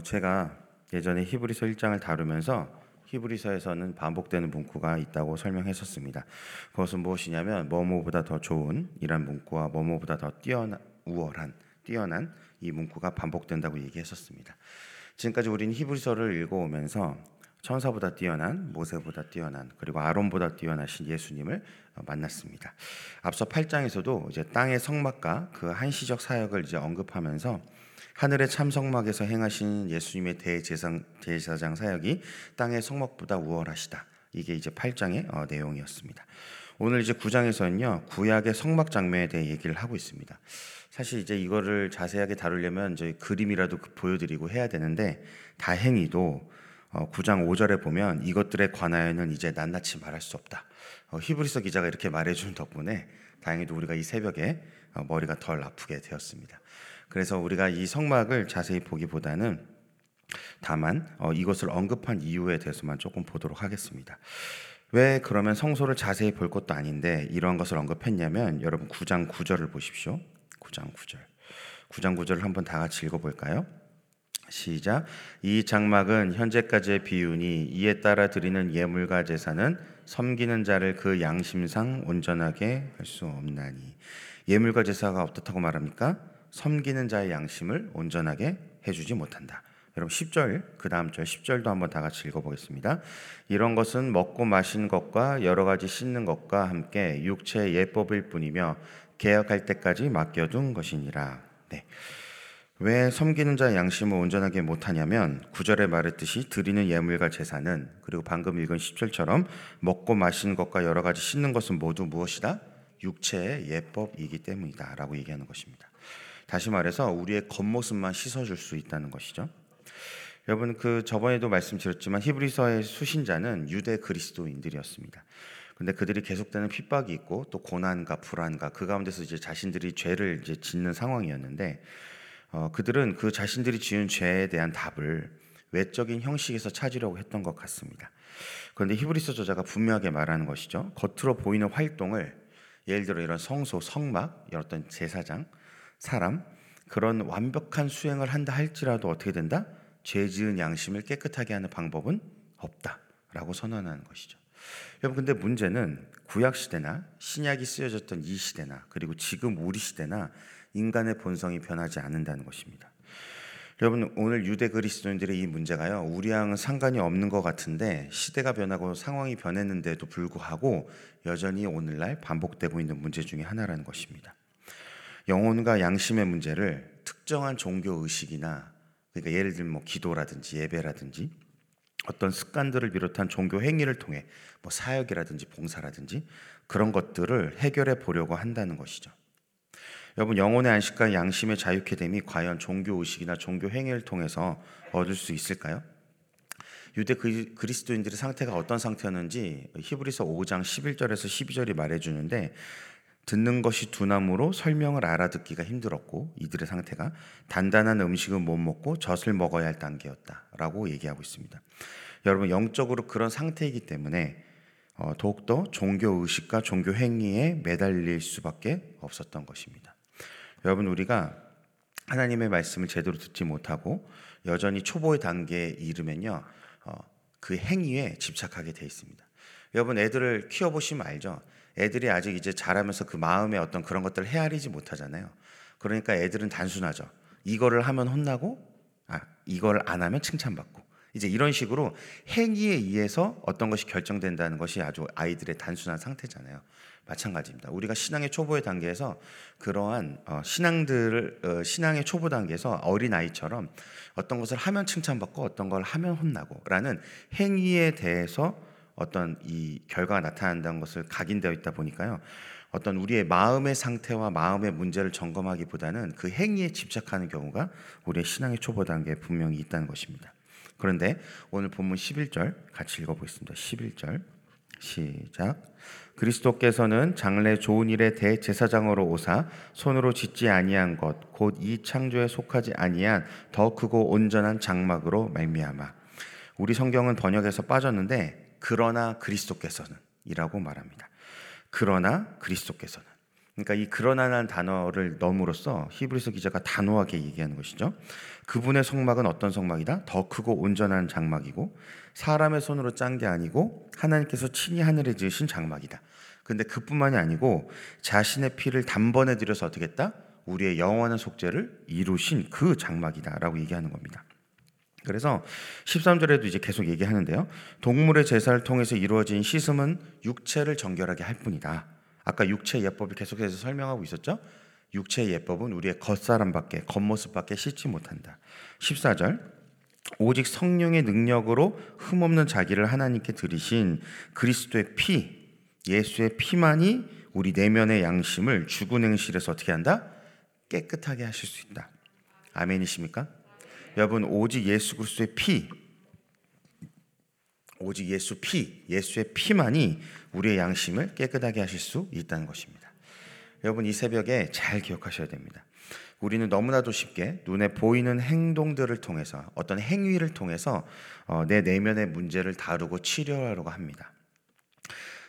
어, 제가 예전에 히브리서 1장을 다루면서 히브리서에서는 반복되는 문구가 있다고 설명했었습니다. 그것은 무엇이냐면 뭐뭐보다 더 좋은 이란 문구와 뭐뭐보다 더 뛰어난 우월한 뛰어난 이 문구가 반복된다고 얘기했었습니다. 지금까지 우리는 히브리서를 읽어오면서 천사보다 뛰어난 모세보다 뛰어난 그리고 아론보다 뛰어나신 예수님을 만났습니다. 앞서 8장에서도 이제 땅의 성막과 그 한시적 사역을 이제 언급하면서 하늘의 참성막에서 행하신 예수님의 대제상, 제사장 사역이 땅의 성막보다 우월하시다. 이게 이제 8장의 어, 내용이었습니다. 오늘 이제 9장에서는요 구약의 성막 장면에 대해 얘기를 하고 있습니다. 사실 이제 이거를 자세하게 다루려면 저희 그림이라도 그 보여드리고 해야 되는데 다행히도 어, 9장 5절에 보면 이것들에 관하여는 이제 낱낱이 말할 수 없다. 어, 히브리서 기자가 이렇게 말해주는 덕분에 다행히도 우리가 이 새벽에 어, 머리가 덜 아프게 되었습니다. 그래서 우리가 이 성막을 자세히 보기보다는 다만 어, 이것을 언급한 이유에 대해서만 조금 보도록 하겠습니다. 왜 그러면 성소를 자세히 볼 것도 아닌데 이러한 것을 언급했냐면 여러분 9장 9절을 보십시오. 9장 9절. 9장 9절을 한번 다 같이 읽어볼까요? 시작. 이 장막은 현재까지의 비유니 이에 따라 드리는 예물과 제사는 섬기는 자를 그 양심상 온전하게 할 수 없나니. 예물과 제사가 어떻다고 말합니까? 섬기는 자의 양심을 온전하게 해주지 못한다. 여러분 10절 그 다음 절 10절도 한번 다 같이 읽어보겠습니다. 이런 것은 먹고 마신 것과 여러 가지 씻는 것과 함께 육체의 예법일 뿐이며 개혁할 때까지 맡겨둔 것이니라. 네. 왜 섬기는 자의 양심을 온전하게 못하냐면 구절에 말했듯이 드리는 예물과 제사는 그리고 방금 읽은 10절처럼 먹고 마시는 것과 여러 가지 씻는 것은 모두 무엇이다? 육체의 예법이기 때문이다 라고 얘기하는 것입니다. 다시 말해서 우리의 겉모습만 씻어줄 수 있다는 것이죠. 여러분 그 저번에도 말씀드렸지만 히브리서의 수신자는 유대 그리스도인들이었습니다. 근데 그들이 계속되는 핍박이 있고 또 고난과 불안과 그 가운데서 이제 자신들이 죄를 이제 짓는 상황이었는데 어, 그들은 그 자신들이 지은 죄에 대한 답을 외적인 형식에서 찾으려고 했던 것 같습니다. 그런데 히브리서 저자가 분명하게 말하는 것이죠. 겉으로 보이는 활동을 예를 들어 이런 성소, 성막, 어떤 제사장, 사람 그런 완벽한 수행을 한다 할지라도 어떻게 된다? 죄 지은 양심을 깨끗하게 하는 방법은 없다라고 선언하는 것이죠. 여러분 근데 문제는 구약 시대나 신약이 쓰여졌던 이 시대나 그리고 지금 우리 시대나 인간의 본성이 변하지 않는다는 것입니다. 여러분 오늘 유대 그리스도인들의 이 문제가요 우리랑은 상관이 없는 것 같은데 시대가 변하고 상황이 변했는데도 불구하고 여전히 오늘날 반복되고 있는 문제 중에 하나라는 것입니다. 영혼과 양심의 문제를 특정한 종교 의식이나 그러니까 예를 들면 뭐 기도라든지 예배라든지 어떤 습관들을 비롯한 종교 행위를 통해 뭐 사역이라든지 봉사라든지 그런 것들을 해결해 보려고 한다는 것이죠. 여러분 영혼의 안식과 양심의 자유케 됨이 과연 종교 의식이나 종교 행위를 통해서 얻을 수 있을까요? 유대 그리스도인들의 상태가 어떤 상태였는지 히브리서 5장 11절에서 12절이 말해 주는데 듣는 것이 둔함으로 설명을 알아듣기가 힘들었고 이들의 상태가 단단한 음식은 못 먹고 젖을 먹어야 할 단계였다라고 얘기하고 있습니다. 여러분 영적으로 그런 상태이기 때문에 어, 더욱더 종교 의식과 종교 행위에 매달릴 수밖에 없었던 것입니다. 여러분 우리가 하나님의 말씀을 제대로 듣지 못하고 여전히 초보의 단계에 이르면요 어, 그 행위에 집착하게 돼 있습니다. 여러분 애들을 키워 보시면 알죠. 애들이 아직 이제 자라면서 그 마음의 어떤 그런 것들을 헤아리지 못하잖아요. 그러니까 애들은 단순하죠. 이거를 하면 혼나고, 아, 이걸 안 하면 칭찬받고. 이제 이런 식으로 행위에 의해서 어떤 것이 결정된다는 것이 아주 아이들의 단순한 상태잖아요. 마찬가지입니다. 우리가 신앙의 초보의 단계에서 그러한 어, 신앙들을 어, 신앙의 초보 단계에서 어린 아이처럼 어떤 것을 하면 칭찬받고 어떤 걸 하면 혼나고라는 행위에 대해서 어떤 이 결과가 나타난다는 것을 각인되어 있다 보니까요. 어떤 우리의 마음의 상태와 마음의 문제를 점검하기보다는 그 행위에 집착하는 경우가 우리의 신앙의 초보 단계에 분명히 있다는 것입니다. 그런데 오늘 본문 11절 같이 읽어보겠습니다. 11절 시작. 그리스도께서는 장래 좋은 일의 대제사장으로 오사 손으로 짓지 아니한 것 곧 이 창조에 속하지 아니한 더 크고 온전한 장막으로 말미암아. 우리 성경은 번역에서 빠졌는데 그러나 그리스도께서는 이라고 말합니다. 그러나 그리스도께서는 그러니까 이 그러나라는 단어를 넣음으로써 히브리서 기자가 단호하게 얘기하는 것이죠. 그분의 성막은 어떤 성막이다? 더 크고 온전한 장막이고 사람의 손으로 짠 게 아니고 하나님께서 친히 하늘에 지으신 장막이다. 근데 그뿐만이 아니고 자신의 피를 단번에 들여서 어떻게 했다? 우리의 영원한 속죄를 이루신 그 장막이다라고 얘기하는 겁니다. 그래서 13절에도 이제 계속 얘기하는데요. 동물의 제사를 통해서 이루어진 씻음은 육체를 정결하게 할 뿐이다. 아까 육체 예법을 계속해서 설명하고 있었죠. 육체 예법은 우리의 겉사람밖에 겉모습밖에 씻지 못한다. 14절 오직 성령의 능력으로 흠없는 자기를 하나님께 드리신 그리스도의 피 예수의 피만이 우리 내면의 양심을 죽은 행실에서 어떻게 한다? 깨끗하게 하실 수 있다. 아멘이십니까? 여러분 오직 예수 그리스도의 피 오직 예수 피 예수의 피만이 우리의 양심을 깨끗하게 하실 수 있다는 것입니다. 여러분 이 새벽에 잘 기억하셔야 됩니다. 우리는 너무나도 쉽게 눈에 보이는 행동들을 통해서 어떤 행위를 통해서 어, 내 내면의 문제를 다루고 치료하려고 합니다.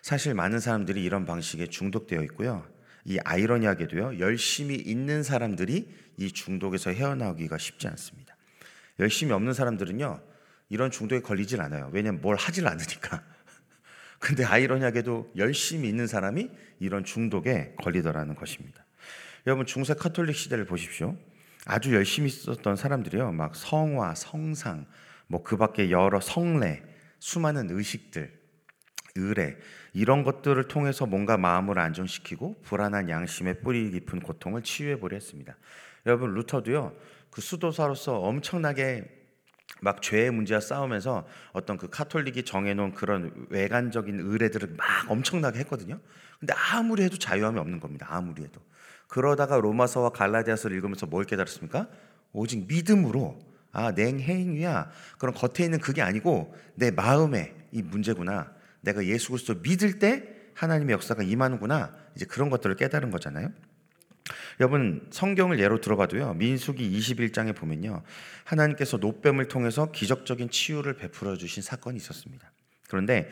사실 많은 사람들이 이런 방식에 중독되어 있고요. 이 아이러니하게도요, 열심히 있는 사람들이 이 중독에서 헤어나오기가 쉽지 않습니다. 열심히 없는 사람들은요, 이런 중독에 걸리질 않아요. 왜냐면 뭘 하질 않으니까. 근데 아이러니하게도 열심히 있는 사람이 이런 중독에 걸리더라는 것입니다. 여러분 중세 카톨릭 시대를 보십시오. 아주 열심히 썼던 사람들이요, 막 성화, 성상, 뭐 그 밖에 여러 성례, 수많은 의식들, 의뢰 이런 것들을 통해서 뭔가 마음을 안정시키고 불안한 양심의 뿌리 깊은 고통을 치유해 보려 했습니다. 여러분 루터도요 그 수도사로서 엄청나게 막 죄의 문제와 싸우면서 어떤 그 카톨릭이 정해놓은 그런 외관적인 의뢰들을 막 엄청나게 했거든요. 근데 아무리 해도 자유함이 없는 겁니다. 아무리 해도. 그러다가 로마서와 갈라디아서를 읽으면서 뭘 깨달았습니까? 오직 믿음으로 아, 내 행위야. 그런 겉에 있는 그게 아니고 내 마음에 이 문제구나. 내가 예수 그리스도 믿을 때 하나님의 역사가 임하는구나. 이제 그런 것들을 깨달은 거잖아요. 여러분 성경을 예로 들어봐도요. 민수기 21장에 보면요. 하나님께서 노뱀을 통해서 기적적인 치유를 베풀어 주신 사건이 있었습니다. 그런데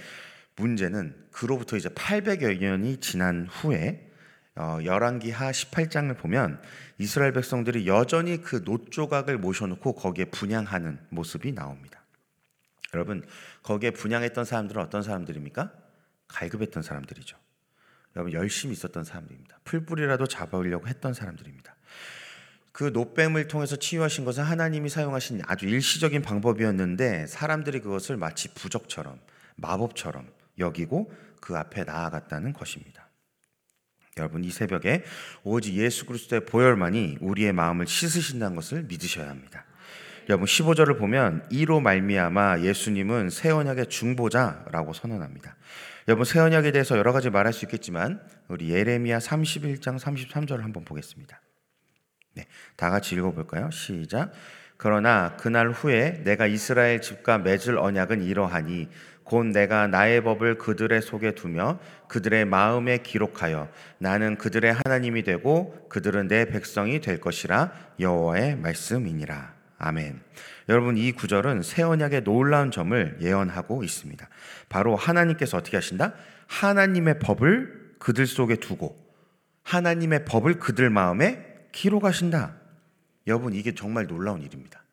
문제는 그로부터 이제 800여 년이 지난 후에 어, 열왕기하 18장을 보면 이스라엘 백성들이 여전히 그 노조각을 모셔놓고 거기에 분양하는 모습이 나옵니다. 여러분 거기에 분양했던 사람들은 어떤 사람들입니까? 갈급했던 사람들이죠. 여러분 열심히 있었던 사람들입니다. 풀뿌리라도 잡아오려고 했던 사람들입니다. 그 노뱀을 통해서 치유하신 것은 하나님이 사용하신 아주 일시적인 방법이었는데 사람들이 그것을 마치 부적처럼 마법처럼 여기고 그 앞에 나아갔다는 것입니다. 여러분 이 새벽에 오직 예수 그리스도의 보혈만이 우리의 마음을 씻으신다는 것을 믿으셔야 합니다. 여러분 15절을 보면 이로 말미암아 예수님은 새 언약의 중보자라고 선언합니다. 여러분 새 언약에 대해서 여러 가지 말할 수 있겠지만 우리 예레미야 31장 33절을 한번 보겠습니다. 네, 다 같이 읽어볼까요? 시작. 그러나 그날 후에 내가 이스라엘 집과 맺을 언약은 이러하니 곧 내가 나의 법을 그들의 속에 두며 그들의 마음에 기록하여 나는 그들의 하나님이 되고 그들은 내 백성이 될 것이라 여호와의 말씀이니라. 아멘. 여러분 이 구절은 새 언약의 놀라운 점을 예언하고 있습니다. 바로 하나님께서 어떻게 하신다? 하나님의 법을 그들 속에 두고 하나님의 법을 그들 마음에 기록하신다. 여러분 이게 정말 놀라운 일입니다.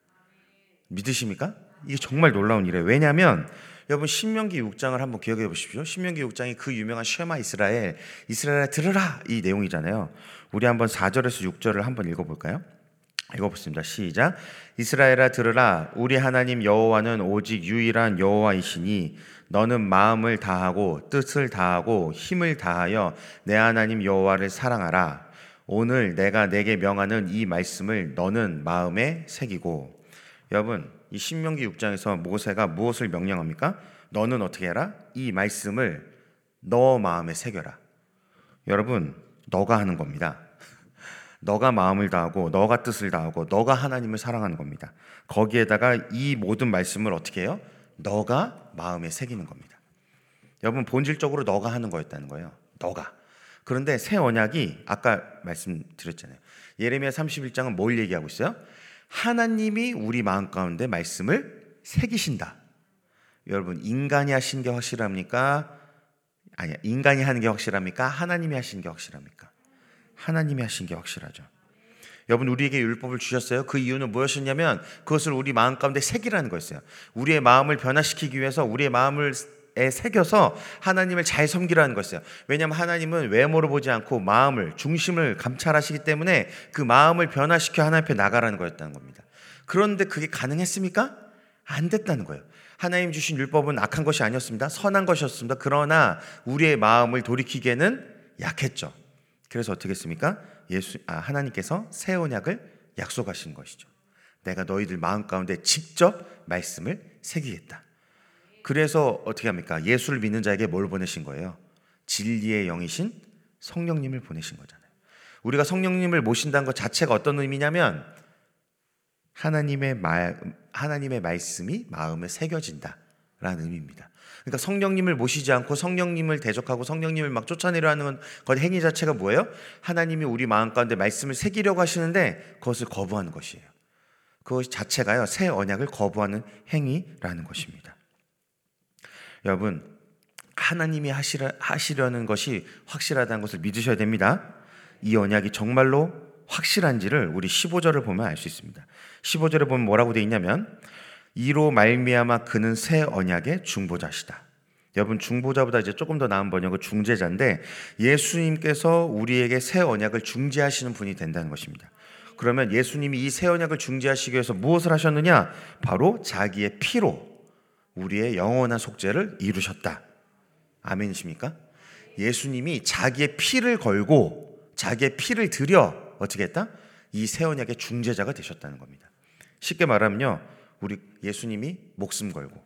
믿으십니까? 이게 정말 놀라운 일이에요. 왜냐하면 여러분 신명기 6장을 한번 기억해 보십시오. 신명기 6장이 그 유명한 쉐마 이스라엘 이스라엘 들으라 이 내용이잖아요. 우리 한번 4절에서 6절을 한번 읽어 볼까요? 읽어보겠습니다. 시작. 이스라엘아 들으라. 우리 하나님 여호와는 오직 유일한 여호와이시니 너는 마음을 다하고 뜻을 다하고 힘을 다하여 내 하나님 여호와를 사랑하라. 오늘 내가 내게 명하는 이 말씀을 너는 마음에 새기고 여러분 이 신명기 6장에서 모세가 무엇을 명령합니까? 너는 어떻게 해라? 이 말씀을 너 마음에 새겨라. 여러분 너가 하는 겁니다. 너가 마음을 다하고 너가 뜻을 다하고 너가 하나님을 사랑하는 겁니다. 거기에다가 이 모든 말씀을 어떻게 해요? 너가 마음에 새기는 겁니다. 여러분 본질적으로 너가 하는 거였다는 거예요. 너가. 그런데 새 언약이 아까 말씀드렸잖아요. 예레미야 31장은 뭘 얘기하고 있어요? 하나님이 우리 마음 가운데 말씀을 새기신다. 여러분 인간이 하신 게 확실합니까? 아니야. 인간이 하는 게 확실합니까? 하나님이 하신 게 확실합니까? 하나님이 하신 게 확실하죠. 여러분 우리에게 율법을 주셨어요. 그 이유는 무엇이었냐면 그것을 우리 마음 가운데 새기라는 거였어요. 우리의 마음을 변화시키기 위해서 우리의 마음을 에 새겨서 하나님을 잘 섬기라는 것이요. 왜냐하면 하나님은 외모를 보지 않고 마음을 중심을 감찰하시기 때문에 그 마음을 변화시켜 하나님 앞에 나가라는 거였다는 겁니다. 그런데 그게 가능했습니까? 안 됐다는 거예요. 하나님 주신 율법은 악한 것이 아니었습니다. 선한 것이었습니다. 그러나 우리의 마음을 돌이키기에는 약했죠. 그래서 어떻게 했습니까? 예수 아, 하나님께서 새 언약을 약속하신 것이죠. 내가 너희들 마음 가운데 직접 말씀을 새기겠다. 그래서 어떻게 합니까? 예수를 믿는 자에게 뭘 보내신 거예요? 진리의 영이신 성령님을 보내신 거잖아요. 우리가 성령님을 모신다는 것 자체가 어떤 의미냐면 하나님의 말 하나님의 말씀이 마음에 새겨진다라는 의미입니다. 그러니까 성령님을 모시지 않고 성령님을 대적하고 성령님을 막 쫓아내려 하는 것 행위 자체가 뭐예요? 하나님이 우리 마음 가운데 말씀을 새기려고 하시는데 그것을 거부하는 것이에요. 그것 자체가요 새 언약을 거부하는 행위라는 것입니다. 여러분 하나님이 하시려, 하시려는 것이 확실하다는 것을 믿으셔야 됩니다. 이 언약이 정말로 확실한지를 우리 15절을 보면 알 수 있습니다. 15절에 보면 뭐라고 되어 있냐면 이로 말미암아 그는 새 언약의 중보자시다. 여러분 중보자보다 이제 조금 더 나은 번역은 중재자인데 예수님께서 우리에게 새 언약을 중재하시는 분이 된다는 것입니다. 그러면 예수님이 이 새 언약을 중재하시기 위해서 무엇을 하셨느냐? 바로 자기의 피로 우리의 영원한 속죄를 이루셨다. 아멘이십니까? 예수님이 자기의 피를 걸고 자기의 피를 들여 어떻게 했다? 이 새 언약의 중재자가 되셨다는 겁니다. 쉽게 말하면요. 우리 예수님이 목숨 걸고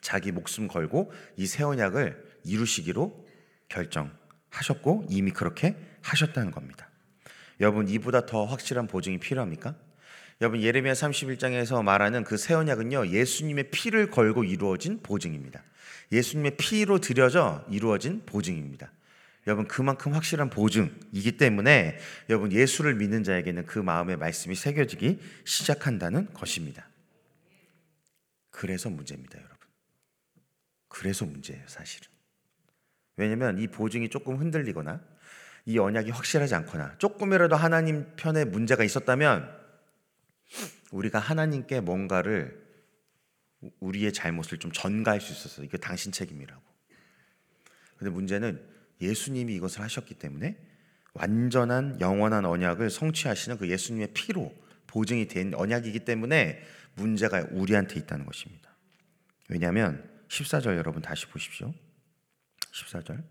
자기 목숨 걸고 이 새 언약을 이루시기로 결정하셨고 이미 그렇게 하셨다는 겁니다. 여러분 이보다 더 확실한 보증이 필요합니까? 여러분 예레미야 31장에서 말하는 그 새 언약은요. 예수님의 피를 걸고 이루어진 보증입니다. 예수님의 피로 들여져 이루어진 보증입니다. 여러분 그만큼 확실한 보증이기 때문에 여러분 예수를 믿는 자에게는 그 마음의 말씀이 새겨지기 시작한다는 것입니다. 그래서 문제입니다, 여러분. 그래서 문제예요, 사실은. 왜냐하면 이 보증이 조금 흔들리거나 이 언약이 확실하지 않거나 조금이라도 하나님 편에 문제가 있었다면 우리가 하나님께 뭔가를 우리의 잘못을 좀 전가할 수 있었어요. 이게 당신 책임이라고. 근데 문제는 예수님이 이것을 하셨기 때문에 완전한 영원한 언약을 성취하시는 그 예수님의 피로 보증이 된 언약이기 때문에 문제가 우리한테 있다는 것입니다. 왜냐하면 14절 여러분 다시 보십시오. 14절.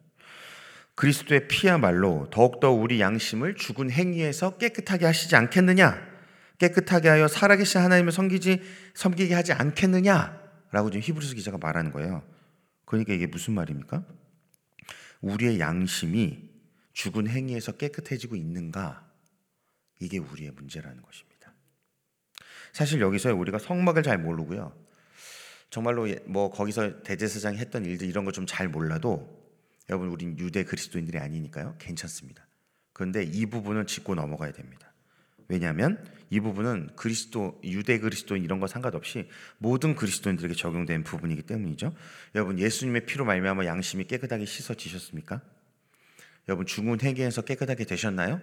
그리스도의 피야말로 더욱더 우리 양심을 죽은 행위에서 깨끗하게 하시지 않겠느냐? 깨끗하게 하여 살아계신 하나님을 섬기지 섬기게 하지 않겠느냐라고 지금 히브리서 기자가 말하는 거예요. 그러니까 이게 무슨 말입니까? 우리의 양심이 죽은 행위에서 깨끗해지고 있는가? 이게 우리의 문제라는 것입니다. 사실 여기서 우리가 성막을 잘 모르고요. 정말로 예, 뭐 거기서 대제사장이 했던 일들 이런 거 좀 잘 몰라도 여러분 우린 유대 그리스도인들이 아니니까요. 괜찮습니다. 그런데 이 부분은 짚고 넘어가야 됩니다. 왜냐하면 이 부분은 그리스도 유대 그리스도인 이런 거 상관없이 모든 그리스도인들에게 적용된 부분이기 때문이죠. 여러분 예수님의 피로 말미암아 양심이 깨끗하게 씻어지셨습니까? 여러분 중훈 회개에서 깨끗하게 되셨나요?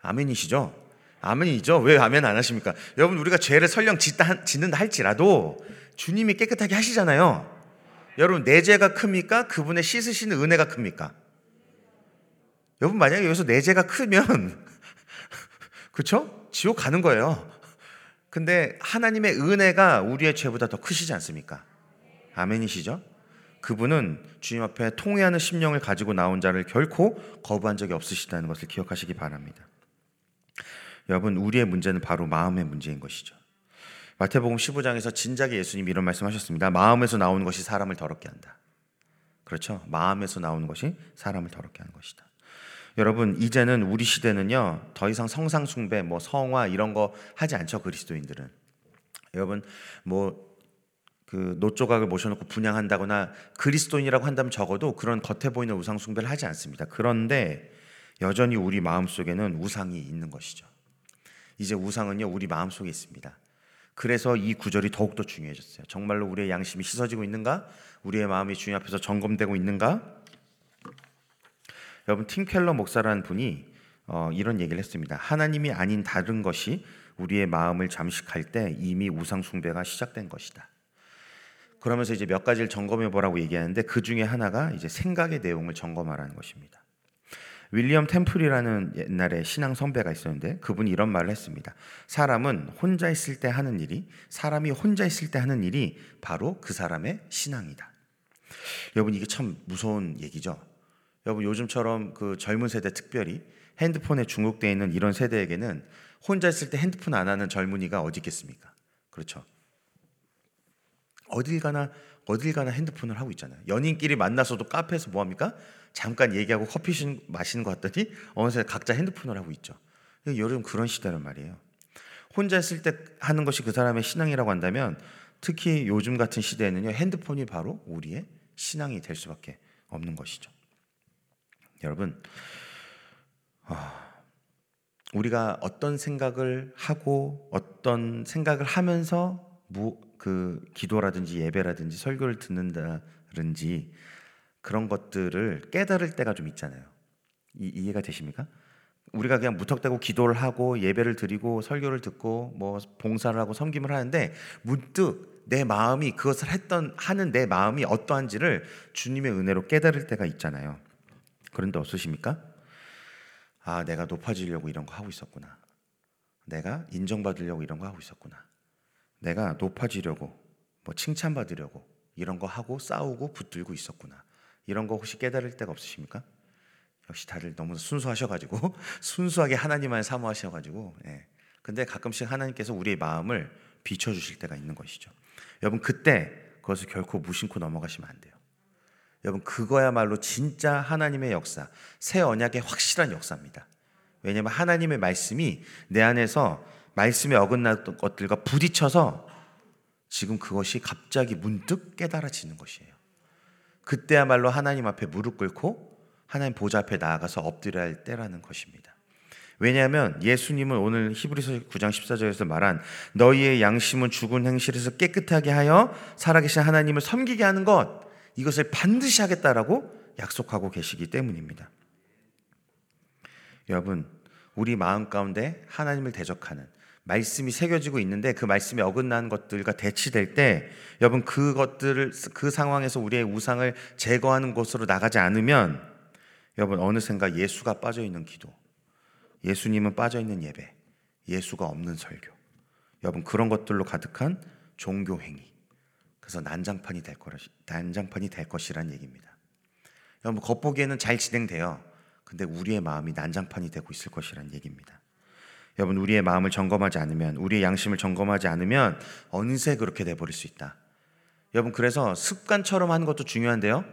아멘이시죠? 아멘이죠. 왜 아멘 안 하십니까? 여러분 우리가 죄를 설령 짓다, 짓는다 할지라도 주님이 깨끗하게 하시잖아요. 여러분 내 죄가 큽니까? 그분의 씻으시는 은혜가 큽니까? 여러분 만약에 여기서 내 죄가 크면 그렇죠? 지옥 가는 거예요. 근데 하나님의 은혜가 우리의 죄보다 더 크시지 않습니까? 아멘이시죠? 그분은 주님 앞에 통회하는 심령을 가지고 나온 자를 결코 거부한 적이 없으시다는 것을 기억하시기 바랍니다. 여러분, 우리의 문제는 바로 마음의 문제인 것이죠. 마태복음 15장에서 진작에 예수님이 이런 말씀하셨습니다. 마음에서 나오는 것이 사람을 더럽게 한다. 그렇죠? 마음에서 나오는 것이 사람을 더럽게 하는 것이다. 여러분 이제는 우리 시대는요 더 이상 성상 숭배, 뭐 성화 이런 거 하지 않죠 그리스도인들은. 여러분 뭐 그 노조각을 모셔놓고 분양한다거나 그리스도인이라고 한다면 적어도 그런 겉에 보이는 우상 숭배를 하지 않습니다. 그런데 여전히 우리 마음 속에는 우상이 있는 것이죠. 이제 우상은요 우리 마음 속에 있습니다. 그래서 이 구절이 더욱더 중요해졌어요. 정말로 우리의 양심이 씻어지고 있는가? 우리의 마음이 주님 앞에서 점검되고 있는가? 여러분 팀 켈러 목사라는 분이 어, 이런 얘기를 했습니다. 하나님이 아닌 다른 것이 우리의 마음을 잠식할 때 이미 우상 숭배가 시작된 것이다. 그러면서 이제 몇 가지를 점검해 보라고 얘기하는데 그 중에 하나가 이제 생각의 내용을 점검하라는 것입니다. 윌리엄 템플이라는 옛날에 신앙 선배가 있었는데 그분이 이런 말을 했습니다. 사람은 혼자 있을 때 하는 일이 사람이 혼자 있을 때 하는 일이 바로 그 사람의 신앙이다. 여러분 이게 참 무서운 얘기죠. 여러분 요즘처럼 그 젊은 세대 특별히 핸드폰에 중독되어 있는 이런 세대에게는 혼자 있을 때 핸드폰 안 하는 젊은이가 어디 있겠습니까? 그렇죠. 어딜 가나 어딜 가나 핸드폰을 하고 있잖아요. 연인끼리 만나서도 카페에서 뭐 합니까? 잠깐 얘기하고 커피 마시는 것 같더니 어느새 각자 핸드폰을 하고 있죠. 여름 그런 시대란 말이에요. 혼자 있을 때 하는 것이 그 사람의 신앙이라고 한다면 특히 요즘 같은 시대에는요 핸드폰이 바로 우리의 신앙이 될 수밖에 없는 것이죠. 여러분, 아, 우리가 어떤 생각을 하고 어떤 생각을 하면서 무, 그 기도라든지 예배라든지 설교를 듣는다든지 그런 것들을 깨달을 때가 좀 있잖아요. 이, 이해가 되십니까? 우리가 그냥 무턱대고 기도를 하고 예배를 드리고 설교를 듣고 뭐 봉사를 하고 섬김을 하는데 문득 내 마음이 그것을 했던 하는 내 마음이 어떠한지를 주님의 은혜로 깨달을 때가 있잖아요. 그런데 없으십니까? 아, 내가 높아지려고 이런 거 하고 있었구나. 내가 인정받으려고 이런 거 하고 있었구나. 내가 높아지려고 뭐 칭찬받으려고 이런 거 하고 싸우고 붙들고 있었구나. 이런 거 혹시 깨달을 때가 없으십니까? 역시 다들 너무 순수하셔가지고 순수하게 하나님만 사모하셔가지고 예. 근데 가끔씩 하나님께서 우리의 마음을 비춰주실 때가 있는 것이죠. 여러분 그때 그것을 결코 무심코 넘어가시면 안 돼요. 여러분 그거야말로 진짜 하나님의 역사, 새 언약의 확실한 역사입니다. 왜냐하면 하나님의 말씀이 내 안에서 말씀에 어긋났던 것들과 부딪혀서 지금 그것이 갑자기 문득 깨달아지는 것이에요. 그때야말로 하나님 앞에 무릎 꿇고 하나님 보좌 앞에 나아가서 엎드려야 할 때라는 것입니다. 왜냐하면 예수님은 오늘 히브리서 9장 14절에서 말한 너희의 양심은 죽은 행실에서 깨끗하게 하여 살아계신 하나님을 섬기게 하는 것 이것을 반드시 하겠다라고 약속하고 계시기 때문입니다. 여러분, 우리 마음 가운데 하나님을 대적하는 말씀이 새겨지고 있는데 그 말씀에 어긋난 것들과 대치될 때 여러분 그것들을 그 상황에서 우리의 우상을 제거하는 곳으로 나가지 않으면 여러분 어느샌가 예수가 빠져 있는 기도, 예수님은 빠져 있는 예배, 예수가 없는 설교, 여러분 그런 것들로 가득한 종교 행위. 그래서 난장판이 될 거라 난장판이 될 것이란 얘기입니다. 여러분 겉보기에는 잘 진행돼요. 근데 우리의 마음이 난장판이 되고 있을 것이란 얘기입니다. 여러분 우리의 마음을 점검하지 않으면 우리의 양심을 점검하지 않으면 어느새 그렇게 돼 버릴 수 있다. 여러분 그래서 습관처럼 하는 것도 중요한데요.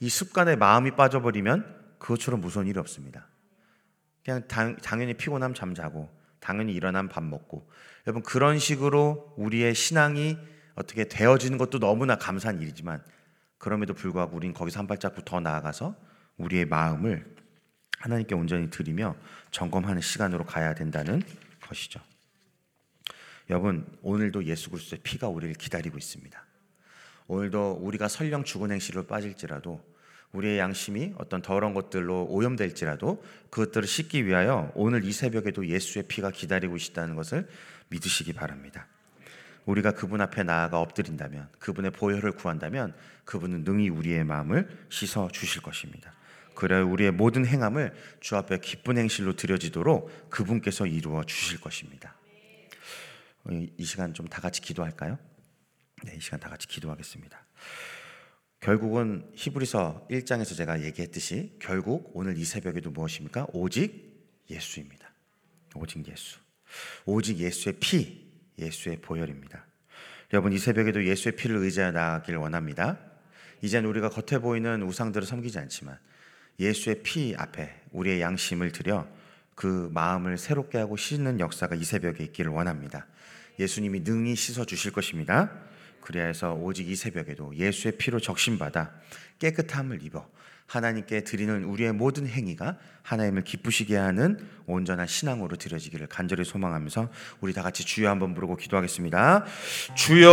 이 습관에 마음이 빠져버리면 그것처럼 무서운 일이 없습니다. 그냥 당, 당연히 피곤하면 잠자고 당연히 일어나면 밥 먹고 여러분 그런 식으로 우리의 신앙이 어떻게 되어지는 것도 너무나 감사한 일이지만 그럼에도 불구하고 우리는 거기서 한 발자국 더 나아가서 우리의 마음을 하나님께 온전히 드리며 점검하는 시간으로 가야 된다는 것이죠. 여러분, 오늘도 예수 그리스도의 피가 우리를 기다리고 있습니다. 오늘도 우리가 설령 죽은 행실로 빠질지라도 우리의 양심이 어떤 더러운 것들로 오염될지라도 그것들을 씻기 위하여 오늘 이 새벽에도 예수의 피가 기다리고 있다는 것을 믿으시기 바랍니다. 우리가 그분 앞에 나아가 엎드린다면 그분의 보혈을 구한다면 그분은 능히 우리의 마음을 씻어 주실 것입니다. 그래 우리의 모든 행함을 주 앞에 기쁜 행실로 드려지도록 그분께서 이루어 주실 것입니다. 이 시간 좀 다 같이 기도할까요? 네, 이 시간 다 같이 기도하겠습니다. 결국은 히브리서 1장에서 제가 얘기했듯이 결국 오늘 이 새벽에도 무엇입니까? 오직 예수입니다. 오직 예수. 오직 예수의 피, 예수의 보혈입니다. 여러분 이 새벽에도 예수의 피를 의지하여 나가길 원합니다. 이젠 우리가 겉에 보이는 우상들을 섬기지 않지만 예수의 피 앞에 우리의 양심을 들여 그 마음을 새롭게 하고 씻는 역사가 이 새벽에 있기를 원합니다. 예수님이 능히 씻어 주실 것입니다. 그리하여서 오직 이 새벽에도 예수의 피로 적신받아 깨끗함을 입어 하나님께 드리는 우리의 모든 행위가 하나님을 기쁘시게 하는 온전한 신앙으로 드려지기를 간절히 소망하면서 우리 다 같이 주여 한번 부르고 기도하겠습니다. 주여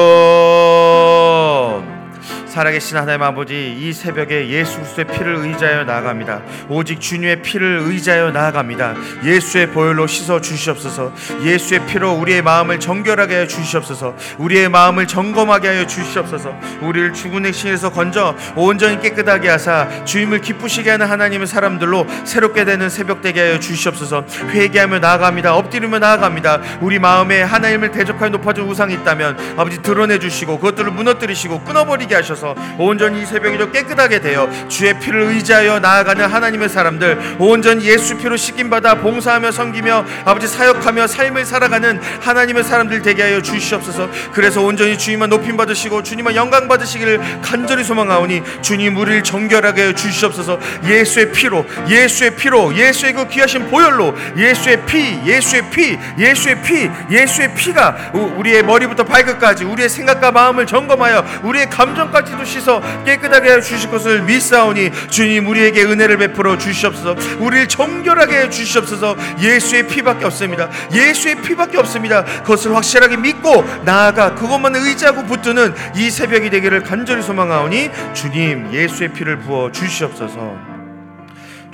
살아계신 하나님 아버지 이 새벽에 예수 그리스도의 피를 의지하여 나아갑니다. 오직 주님의 피를 의지하여 나아갑니다. 예수의 보혈로 씻어 주시옵소서. 예수의 피로 우리의 마음을 정결하게 하여 주시옵소서. 우리의 마음을 점검하게 하여 주시옵소서. 우리를 죽은 행실에서 건져 온전히 깨끗하게 하사 주임을 기쁘시게 하는 하나님의 사람들로 새롭게 되는 새벽 되게 하여 주시옵소서. 회개하며 나아갑니다. 엎드리며 나아갑니다. 우리 마음에 하나님을 대적하여 높아진 우상이 있다면 아버지 드러내 주시고 그것들을 무너뜨리시고 끊어버리게 하셔서 온전히 이 새벽에도 깨끗하게 되어 주의 피를 의지하여 나아가는 하나님의 사람들 온전히 예수 피로 씻김 받아 봉사하며 섬기며 아버지 사역하며 삶을 살아가는 하나님의 사람들 되게 하여 주시옵소서. 그래서 온전히 주님만 높임 받으시고 주님만 영광 받으시기를 간절히 소망하오니 주님 우리를 정결하게 하여 주시옵소서. 예수의 피로 예수의 피로 예수의 그 귀하신 보혈로 예수의 피 예수의 피 예수의 피 예수의 피가 우리의 머리부터 발끝까지 우리의 생각과 마음을 점검하여 우리의 감정까지 도 씻어 깨끗하게 해 주실 것을 믿사오니 주님 우리에게 은혜를 베풀어 주시옵소서. 우리를 정결하게 해 주시옵소서. 예수의 피밖에 없습니다. 예수의 피밖에 없습니다. 그것을 확실하게 믿고 나아가 그것만 의지하고 붙드는 이 새벽이 되기를 간절히 소망하오니 주님 예수의 피를 부어 주시옵소서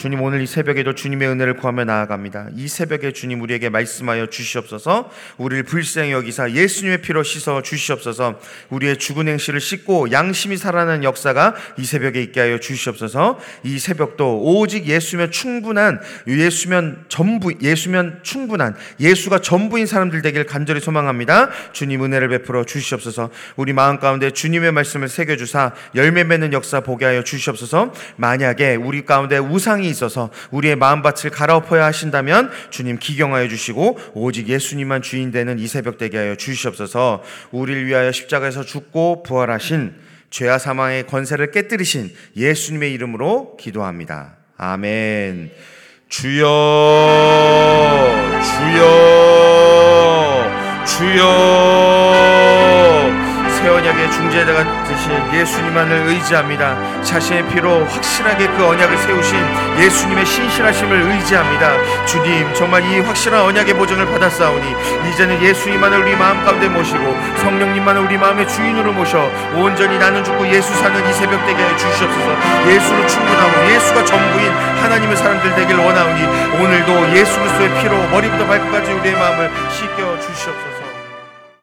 주님 오늘 이 새벽에도 주님의 은혜를 구하며 나아갑니다. 이 새벽에 주님 우리에게 말씀하여 주시옵소서. 우리를 불쌍히 여기사 예수님의 피로 씻어 주시옵소서. 우리의 죽은 행실을 씻고 양심이 살아나는 역사가 이 새벽에 있게 하여 주시옵소서. 이 새벽도 오직 예수면 충분한 예수면 전부 예수면 충분한 예수가 전부인 사람들 되길 간절히 소망합니다. 주님 은혜를 베풀어 주시옵소서. 우리 마음 가운데 주님의 말씀을 새겨 주사 열매 맺는 역사 보게 하여 주시옵소서. 만약에 우리 가운데 우상이 있어서 우리의 마음밭을 갈아엎어야 하신다면 주님 기경하여 주시고 오직 예수님만 주인 되는 이 새벽 되게 하여 주시옵소서. 우리를 위하여 십자가에서 죽고 부활하신 죄와 사망의 권세를 깨뜨리신 예수님의 이름으로 기도합니다. 아멘. 주여, 주여, 주여. 중재자가 되신 예수님만을 의지합니다. 자신의 피로 확실하게 그 언약을 세우신 예수님의 신실하심을 의지합니다. 주님 정말 이 확실한 언약의 보증을 받았사오니 이제는 예수님만을 우리 마음 가운데 모시고 성령님만을 우리 마음의 주인으로 모셔 온전히 나는 죽고 예수 사는 이 새벽 되게 해 주시옵소서. 예수로 충분하고 예수가 전부인 하나님의 사람들 되길 원하오니 오늘도 예수 그리스도의 피로 머리부터 발끝까지 우리의 마음을 씻겨 주시옵소서.